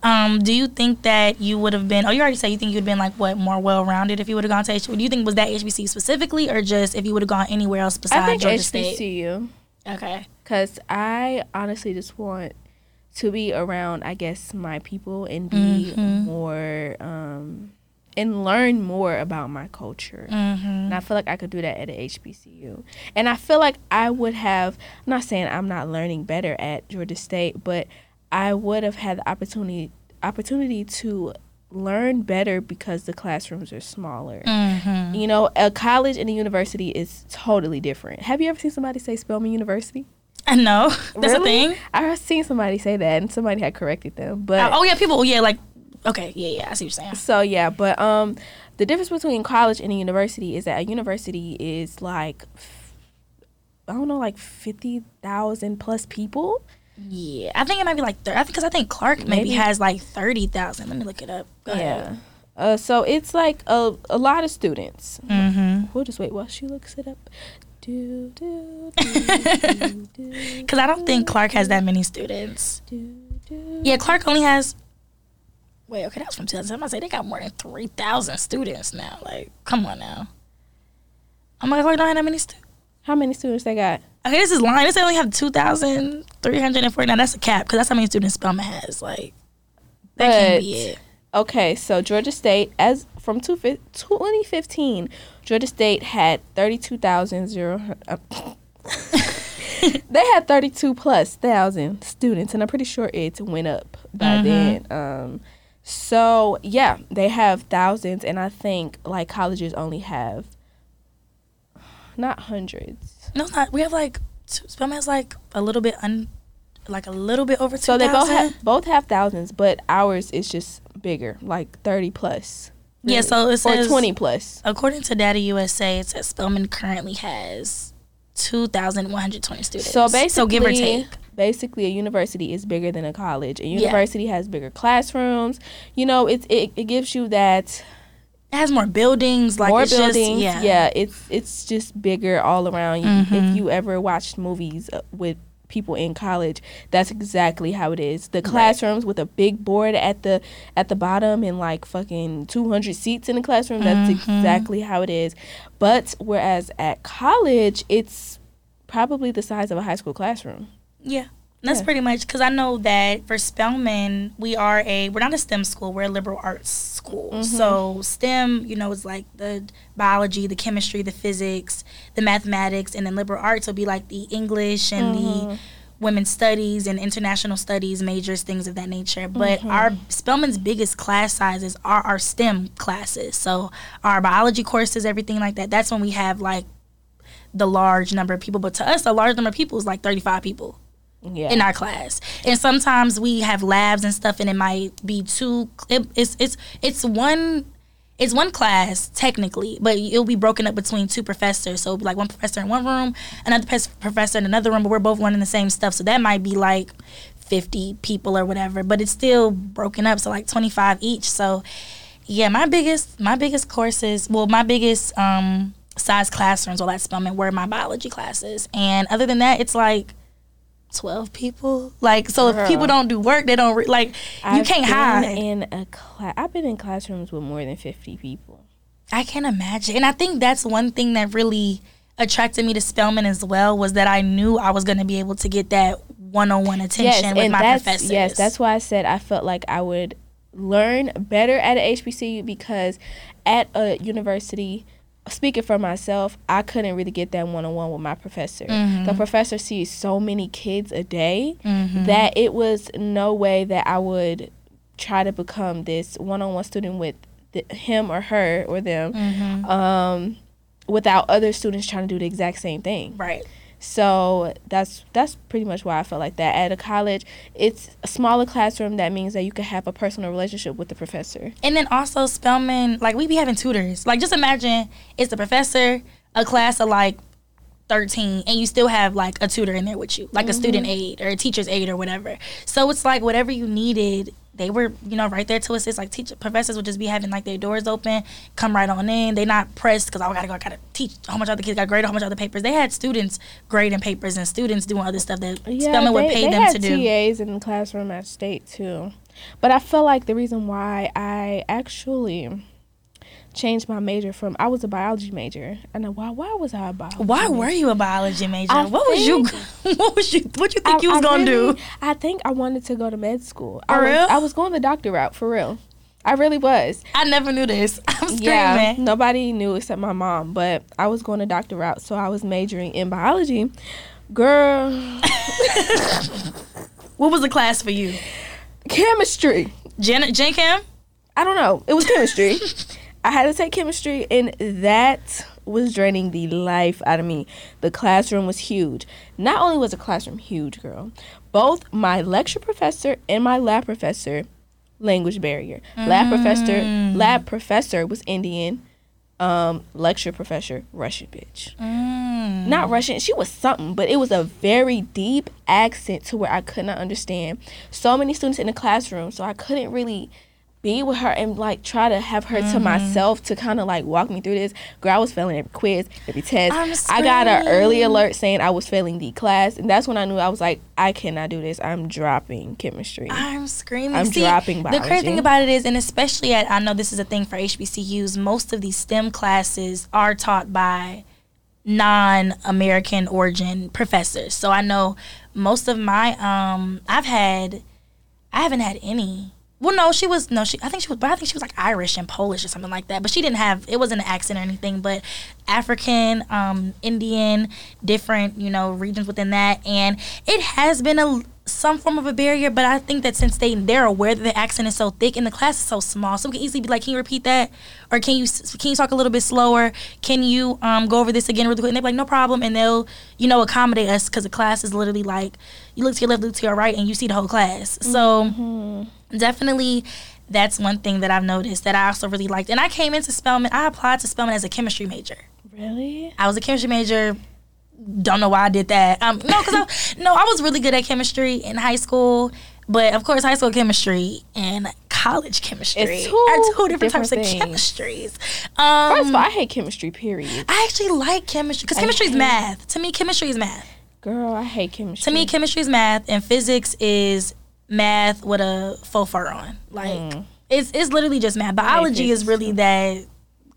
Um, do you think that you would have been? Oh, you already said you think you'd been like what more well rounded if you would have gone to HBCU. Do you think was that HBC specifically, or just if you would have gone anywhere else besides I
think
Georgia State?
HBCU
Okay.
because I honestly just want to be around, I guess, my people and be
Mhm.
more um, and learn more about my culture.
Mm-hmm.
And I feel like I could do that at a HBCU. And I feel like I would have, I'm not saying I'm not learning better at Georgia State, but I would have had the opportunity opportunity to learn better because the classrooms are smaller.
Mm-hmm.
You know, a college and a university is totally different. Have you ever seen somebody say Spelman University?
I know that's a thing.
I've seen somebody say that and somebody had corrected them. But
oh yeah, people. Yeah, like okay, yeah, yeah. I see what you're saying.
So yeah, but um, the difference between college and a university is that a university is like, I don't know, like fifty thousand plus people.
Yeah, I think it might be like thir- I think because I think Clark maybe,
Maybe.
has like thirty thousand. Let me look it up. Go
Yeah. Uh, so it's like a a lot of students.
Mm-hmm.
We'll just wait while she looks it up. Do, do, do,
Because I don't think Clark has that many students. Yeah, Clark only has. Wait, okay, that was from 2007. I say they got more than three thousand students now. Like, come on now. Oh my God, Clark don't have that many students.
How many students they got?
Okay, this is lying. This they only have two thousand three hundred and forty nine. That's a cap because that's how many students Spelman has. Like, that can't be it.
Okay, so Georgia State, as from two fif- 2015, Georgia State had 32,000 zero. Uh, they had 32 plus thousand students, and I'm pretty sure it went up by
Mhm.
then. Um, so yeah, they have thousands, and I think like colleges only have not hundreds.
No, not. We have like Spelman has like a little bit un, like a little bit over two
So they both have both have thousands, but ours is just bigger, like 30 plus.
Yeah, so it
or
says
20 plus.
According to Data USA, it says Spelman currently has 2,120 students.
So basically,
so give or take.
basically, a university is bigger than a college. A
Yeah.
university has bigger classrooms. You know, it's it, it gives you that
It has more buildings, like
more
it's
buildings.
Just,
yeah. it's it's just bigger all around. You
Mhm.
If you ever watched movies uh, with people in college, that's exactly how it is. The classrooms with a big board at the at the bottom and like fucking 200 seats in the classroom. That's
Mhm.
exactly how it is. But whereas at college, it's probably the size of a high school classroom.
Yeah. That's
Yeah.
pretty much because I know that for Spelman, we are a we're not a STEM school, we're a liberal arts school.
Mhm.
So STEM, you know, is like the biology, the chemistry, the physics, the mathematics, and then liberal arts will be like the English and the
Mhm.
women's studies and international studies majors, things of that nature. But
Mhm.
our Spelman's biggest class sizes are our STEM classes. So our biology courses, everything like that. That's when we have like the large number of people. But to us, a large number of people is like 35 people
Yeah.
in our class. And sometimes we have labs and stuff, and it might be two. It, it's it's it's one. It's one class technically, but it'll be broken up between two professors. So like one professor in one room, another professor in another room, but we're both learning the same stuff. So that might be like 50 people or whatever, but it's still broken up. So like 25 each. So yeah, my biggest my biggest courses, well, my biggest um size classrooms while at Spelman were my biology classes, and other than that, it's like. 12 people like so if people don't do work they don't re- like you
I've
can't
been
hide
in a class. I've been in classrooms with more than 50 people.
I can't imagine. And I think that's one thing that really attracted me to Spelman as well was that I knew I was going to be able to get that one-on-one attention with my professors.
yes, that's why I said I felt like I would learn better at a HBCU because at a university, speaking for myself, I couldn't really get that one on one with my professor.
Mhm.
The professor sees so many kids a day
Mhm.
that it was no way that I would try to become this one on one student with the, him or her or them
Mhm.
um, without other students trying to do the exact same thing.
right.
So that's that's pretty much why I felt like that. At a college, it's a smaller classroom. That means that you can have a personal relationship with the professor.
And then also Spelman, like we be having tutors. Like just imagine it's a professor, a class of like 13 and you still have like a tutor in there with you, like a mm-hmm. student aide or a teacher's aide or whatever. So it's like whatever you needed, they were, you know, right there to assist. Like teacher professors would just be having like their doors open, come right on in. They not pressed because oh, I gotta go, I gotta teach how much other kids got graded, how much other papers. They had students grading papers and students doing other stuff that Spelman would
they,
pay them
had
to do.
TAs in the classroom at state too, but I feel like the reason why I actually changed my major from I was a biology major. And why why was I a biology?
Why
major?
were you a biology major?
I
what was you? What was you? What you think you was
I
gonna
really-
do?
I think I wanted to go to med school. I
For
was,
real?
I was going the doctor route for real. I really was.
I never knew this. I'm screaming.
Yeah, nobody knew except my mom, but I was going to doctor route, so I was majoring in biology. Girl,
What was the class for you?
chemistry.
Gen, Gen Chem?
I don't know. It was chemistry. I had to take chemistry, and that was draining the life out of me. The classroom was huge. Not only was the classroom huge, girl, both my lecture professor and my lab professor, language barrier. Lab professor, lab professor was Indian. Um, lecture professor, Russian bitch.
Mm.
Not Russian. She was something, but it was a very deep accent to where I could not understand. So many students in the classroom, so I couldn't really be with her and like try to have her
Mm-hmm.
to myself to kind of like walk me through this. Girl, I was failing every quiz, every test.
I'm
got an early alert saying I was failing the class, and that's when I knew I was like, I cannot do this. I'm dropping chemistry.
I'm screaming.
I'm
See,
dropping
The crazy thing about it is, and especially at, I know this is a thing for HBCUs, most of these STEM classes are taught by non American origin professors. So I know most of my, um, I've had, I haven't had any. Well, no, she was no, she. I think she was, but I think she was like Irish and Polish or something like that. But she didn't have. It wasn't an accent or anything. But African, um, Indian, different, you know, regions within that, and it has been a some form of a barrier. But I think that since they they're aware that the accent is so thick and the class is so small, so we can easily be like, "Can you repeat that?" Or "Can you can you talk a little bit slower? Can you um go over this again really quick?" And they're like, "No problem," and they'll you know accommodate us because the class is literally like you look to your left, look to your right, and you see the whole class. So definitely that's one thing that I've noticed that I also really liked. And I came into Spelman, I applied to Spelman as a chemistry major.
really?
I was a chemistry major. Don't know why I did that. Um, no, because I no, I was really good at chemistry in high school, but of course, high school chemistry and college chemistry
It's two
are two different,
different
types of chemistries. Um,
First of all, I hate chemistry. Period.
I actually like chemistry because chemistry is math. To me, chemistry is math.
Girl, I hate chemistry.
To me, chemistry is math, and physics is math with a faux fur on. Like
Mm.
it's it's literally just math. Biology is really that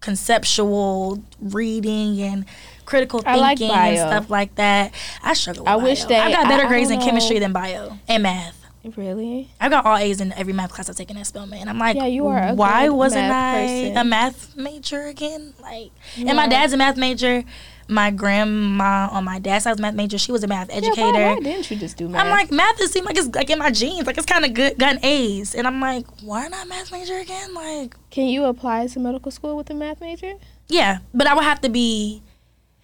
conceptual reading and critical
I like
thinking and stuff like that. I struggle. With
I wish that-
I got better
I
grades in chemistry than bio and math.
really.
I got all A's in every math class I've taken at Spelman. And I'm like,
Yeah, you are
why wasn't I
person.
a math major again? Like, and my dad's a math major. My grandma on my dad's side was a math major. She was a math
Yeah,
educator.
why, why didn't you just do math?
I'm like, math is seem like it's like in my genes. Like it's kind of good, gotten A's, and I'm like, why not math major again? Like,
can you apply to medical school with a math major?
yeah, but I would have to be,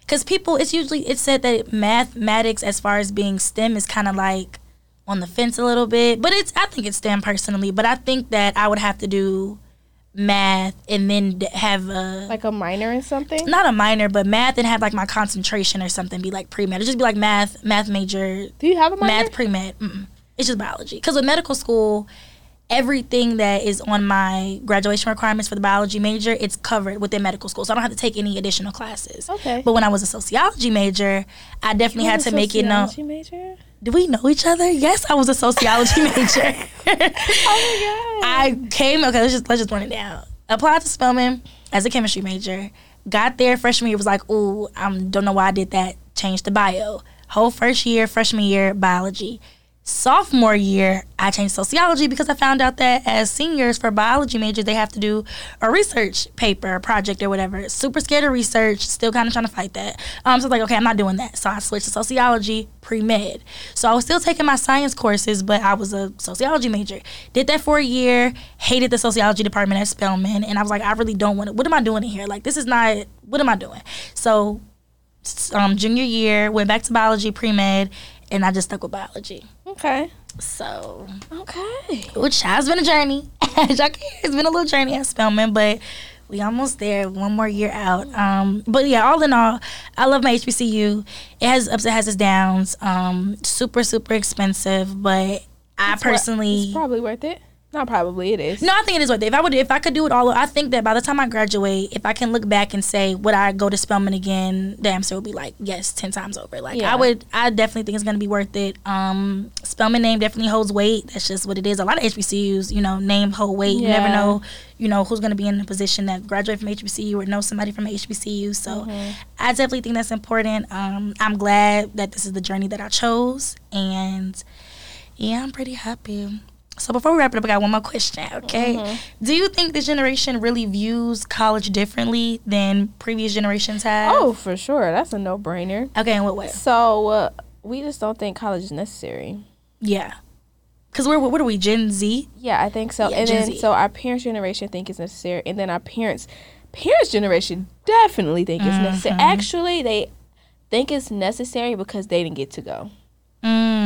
because people, it's usually it's said that mathematics, as far as being STEM, is kind of like on the fence a little bit. But it's I think it's STEM personally, but I think that I would have to do math and then have a
Like a minor in something?
not a minor, but math and have like my concentration or something be like pre med. It'd just be like math, math major,
Do you have a minor?
math pre med. It's just biology. Because with medical school, everything that is on my graduation requirements for the biology major, it's covered within medical school. So I don't have to take any additional classes.
Okay.
But when I was a sociology major, I definitely had to make it known.
sociology major?
Do we know each other? Yes, I was a sociology major.
Oh my god.
I came. Okay, let's just let's just run it down. Applied to Spelman as a chemistry major. Got there freshman year was like, ooh, I don't know why I did that. Changed to bio. Whole first year, freshman year, biology. Sophomore year, I changed sociology because I found out that as seniors for biology majors, they have to do a research paper, project, or whatever. Super scared of research, still kind of trying to fight that. Um, so I was like, okay, I'm not doing that. So I switched to sociology pre med. So I was still taking my science courses, but I was a sociology major. Did that for a year, hated the sociology department at Spelman, and I was like, I really don't want to. What am I doing in here? Like, this is not, what am I doing? So um, junior year, went back to biology pre med, and I just stuck with biology.
Okay.
So,
Okay.
which has been a journey. As y'all can it's been a little journey at Spelman, but we almost there. One more year out. Um, but yeah, all in all, I love my HBCU. It has ups, it has its downs. Um, super, super expensive, but I
It's wor-
personally,
It's probably worth it. Not probably it is.
No, I think it is worth it. If I would, if I could do it all, I think that by the time I graduate, if I can look back and say, would I go to Spelman again? The answer would be like yes, ten times over. Like
Yeah.
I would, I definitely think it's gonna be worth it. Um, Spelman name definitely holds weight. That's just what it is. A lot of HBCUs, you know, name hold weight. You never know, you know, who's gonna be in a position that graduate from HBCU or know somebody from HBCU. So
Mm-hmm.
I definitely think that's important. Um, I'm glad that this is the journey that I chose, and yeah, I'm pretty happy. So before we wrap it up, I got one more question. Okay,
Mm-hmm.
do you think this generation really views college differently than previous generations have?
Oh, for sure. That's a no brainer.
okay. In what way?
So uh, we just don't think college is necessary.
Yeah, because we're what are we Gen Z?
Yeah, I think so.
Yeah,
and
Gen
then
Z.
so our parents' generation think it's necessary, and then our parents' parents' generation definitely think it's necessary.
Mm-hmm.
Actually, they think it's necessary because they didn't get to go.
Mm.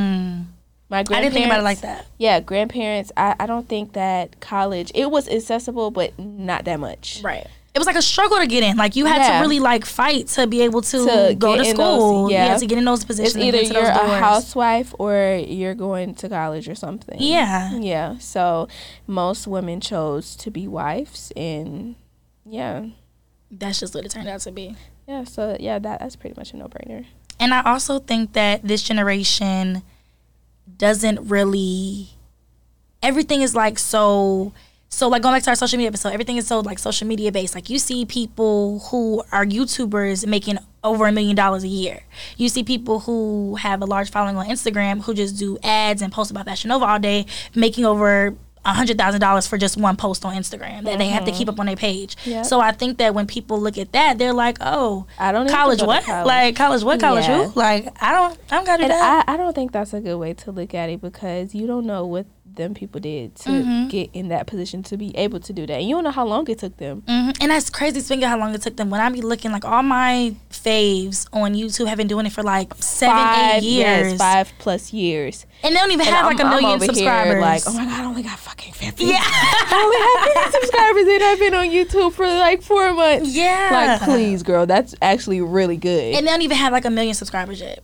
My
I
grandparents,
didn't think about it like that.
Yeah, grandparents. I, I don't think that college it was accessible, but not that much.
Right. It was like a struggle to get in. Like you had
Yeah.
to really like fight to be able to,
To
go to
in those-
school.
yeah.
to get in those positions.
It's either
get to those
you're a housewife or you're going to college or something.
Yeah.
Yeah. So most women chose to be wives, and yeah,
That's just what it turned out to be.
yeah. So yeah, that that's pretty much a no brainer.
And I also think that this generation doesn't really everything is like so so like going back to our social media episode, everything is so like social media based. Like you see people who are YouTubers making over a million dollars a year. You see people who have a large following on Instagram who just do ads and post about Fashion Nova all day, making over a hundred thousand dollars for just one post on Instagram that they have to mm-hmm. keep up on their page.
Yep.
So I think that when people look at that, they're like, "Oh,
I don't
college what?
college.
Like college what? College
Yeah.
who? Like I don't, I don't gotta do that.
I, I don't think that's a good way to look at it because you don't know what them people did to
Mm-hmm.
get in that position to be able to do that. You don't know how long it took them.
hmm And that's crazy. Speaking how long it took them, when I be looking, like all my faves on YouTube have been doing it for like seven,
five,
eight years,
yes, five plus years.
and they don't even
And
have like a
I'm- I'm
million
over here
subscribers.
like, oh my god, I only got fucking fifty.
yeah,
I only have 50 subscribers and I've been on YouTube for like four months.
yeah.
Like, please, girl, that's actually really good.
And they don't even have like a million subscribers yet.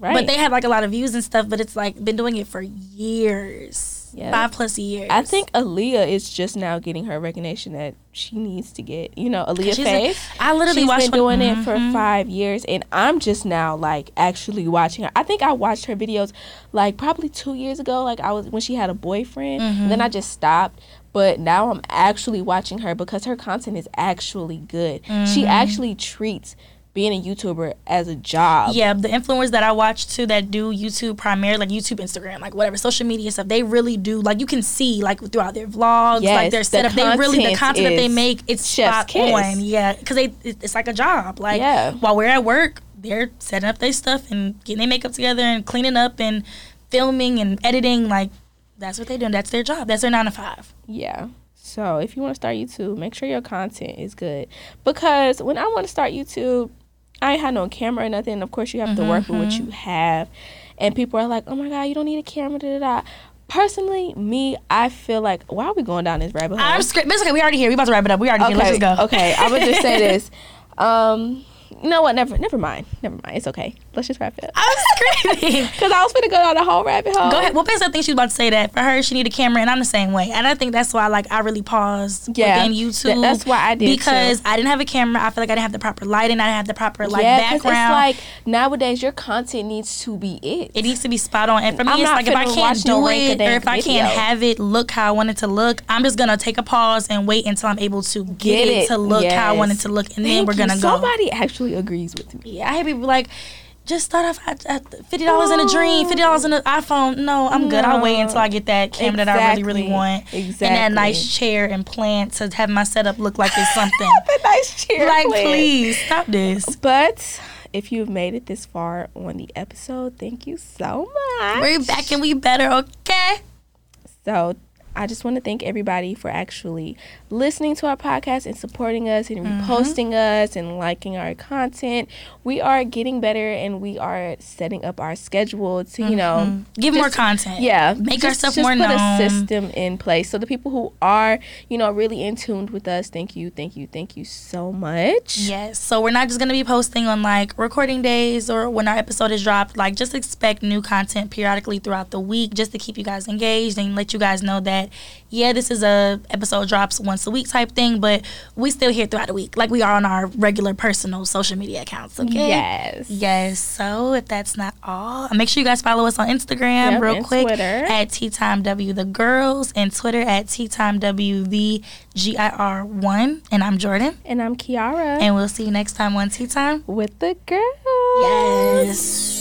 right.
But they have like a lot of views and stuff. But it's like been doing it for years,
Yeah.
five plus years.
I think Aaliyah is just now getting her recognition that she needs to get. You know, Aaliyah Faith.
I literally
She's
watched
been doing it for
Mhm.
five years, and I'm just now like actually watching her. I think I watched her videos like probably two years ago. Like I was when she had a boyfriend, and then I just stopped. But now I'm actually watching her because her content is actually good. She actually treats being a YouTuber as a job.
Yeah, the influencers that I watch too that do YouTube primarily, like YouTube, Instagram, like whatever social media stuff, they really do. Like you can see, like throughout their vlogs,
Yes,
like their
the
setup, they really the
content
that they make, it's spot
kiss.
on. Yeah, because they it's like a job. Like
Yeah.
while we're at work, they're setting up their stuff and getting their makeup together and cleaning up and filming and editing. Like that's what they do. That's their job. That's their nine to five.
Yeah. So if you want to start YouTube, make sure your content is good. Because when I want to start YouTube, I ain't had no camera or nothing. Of course, you have to work with what you have. And people are like, oh my God, you don't need a camera. Da, da, da. Personally, me, I feel like, why are we going down this rabbit hole?
I'm script. It's okay. We already here. We about to wrap it up. We already here. Let's go.
okay. I would just say this. Um, you know what? Never, never mind. Never mind. It's okay. Let's just wrap it up.
I was screaming.
Because I was going to go down the whole rabbit hole.
Go ahead. Well, basically, I think she was about to say that for her, she need a camera, and I'm the same way. And I think that's why, like, I really paused
Yeah,
within YouTube.
th- that's why I did,
because
too.
I didn't have a camera. I feel like I didn't have the proper lighting. I didn't have the proper like
yeah,
background.
it's like nowadays your content needs to be it.
it needs to be spot on. And for me,
I'm
it's like if I can't
no
do it, or if I can't have it look how I want it to look, I'm just gonna take a pause and wait until I'm able to get,
Get
it,
it.
to look how I want it to look, and then we're gonna go.
Somebody actually agrees with me.
Yeah, I hear people like, just start off at, at fifty dollars in a dream, fifty dollars in an iPhone. No, I'm good. I'll wait until I get that camera that I really, really
Exactly.
want, and that nice chair and plant to have my setup look like it's something.
the nice chair.
like,
plan.
please stop this.
But if you've made it this far on the episode, thank you so much.
We're back and we better, okay?
So I just want to thank everybody for actually listening to our podcast and supporting us and
Mm-hmm.
reposting us and liking our content. We are getting better and we are setting up our schedule to, you know,
Give more content.
yeah,
make
just-
ourselves
just
more
put
known.
a system in place. So the people who are, you know, really in tuned with us, thank you, thank you, thank you so much.
Yes. So we're not just gonna be posting on like recording days or when our episode is dropped. Like just expect new content periodically throughout the week, just to keep you guys engaged and let you guys know that that yeah, this is a episode drops once a week type thing, but we still here throughout the week, like we are on our regular personal social media accounts. Okay.
Yes.
Yes. So if that's not all, make sure you guys follow us on Instagram
Yep,
real quick
Twitter.
at Tea Time W the Girls and Twitter at Tea Time W the G I R one. And I'm Jordan.
And I'm Kiara
And we'll see you next time on Tea Time.
with the girls.
Yes.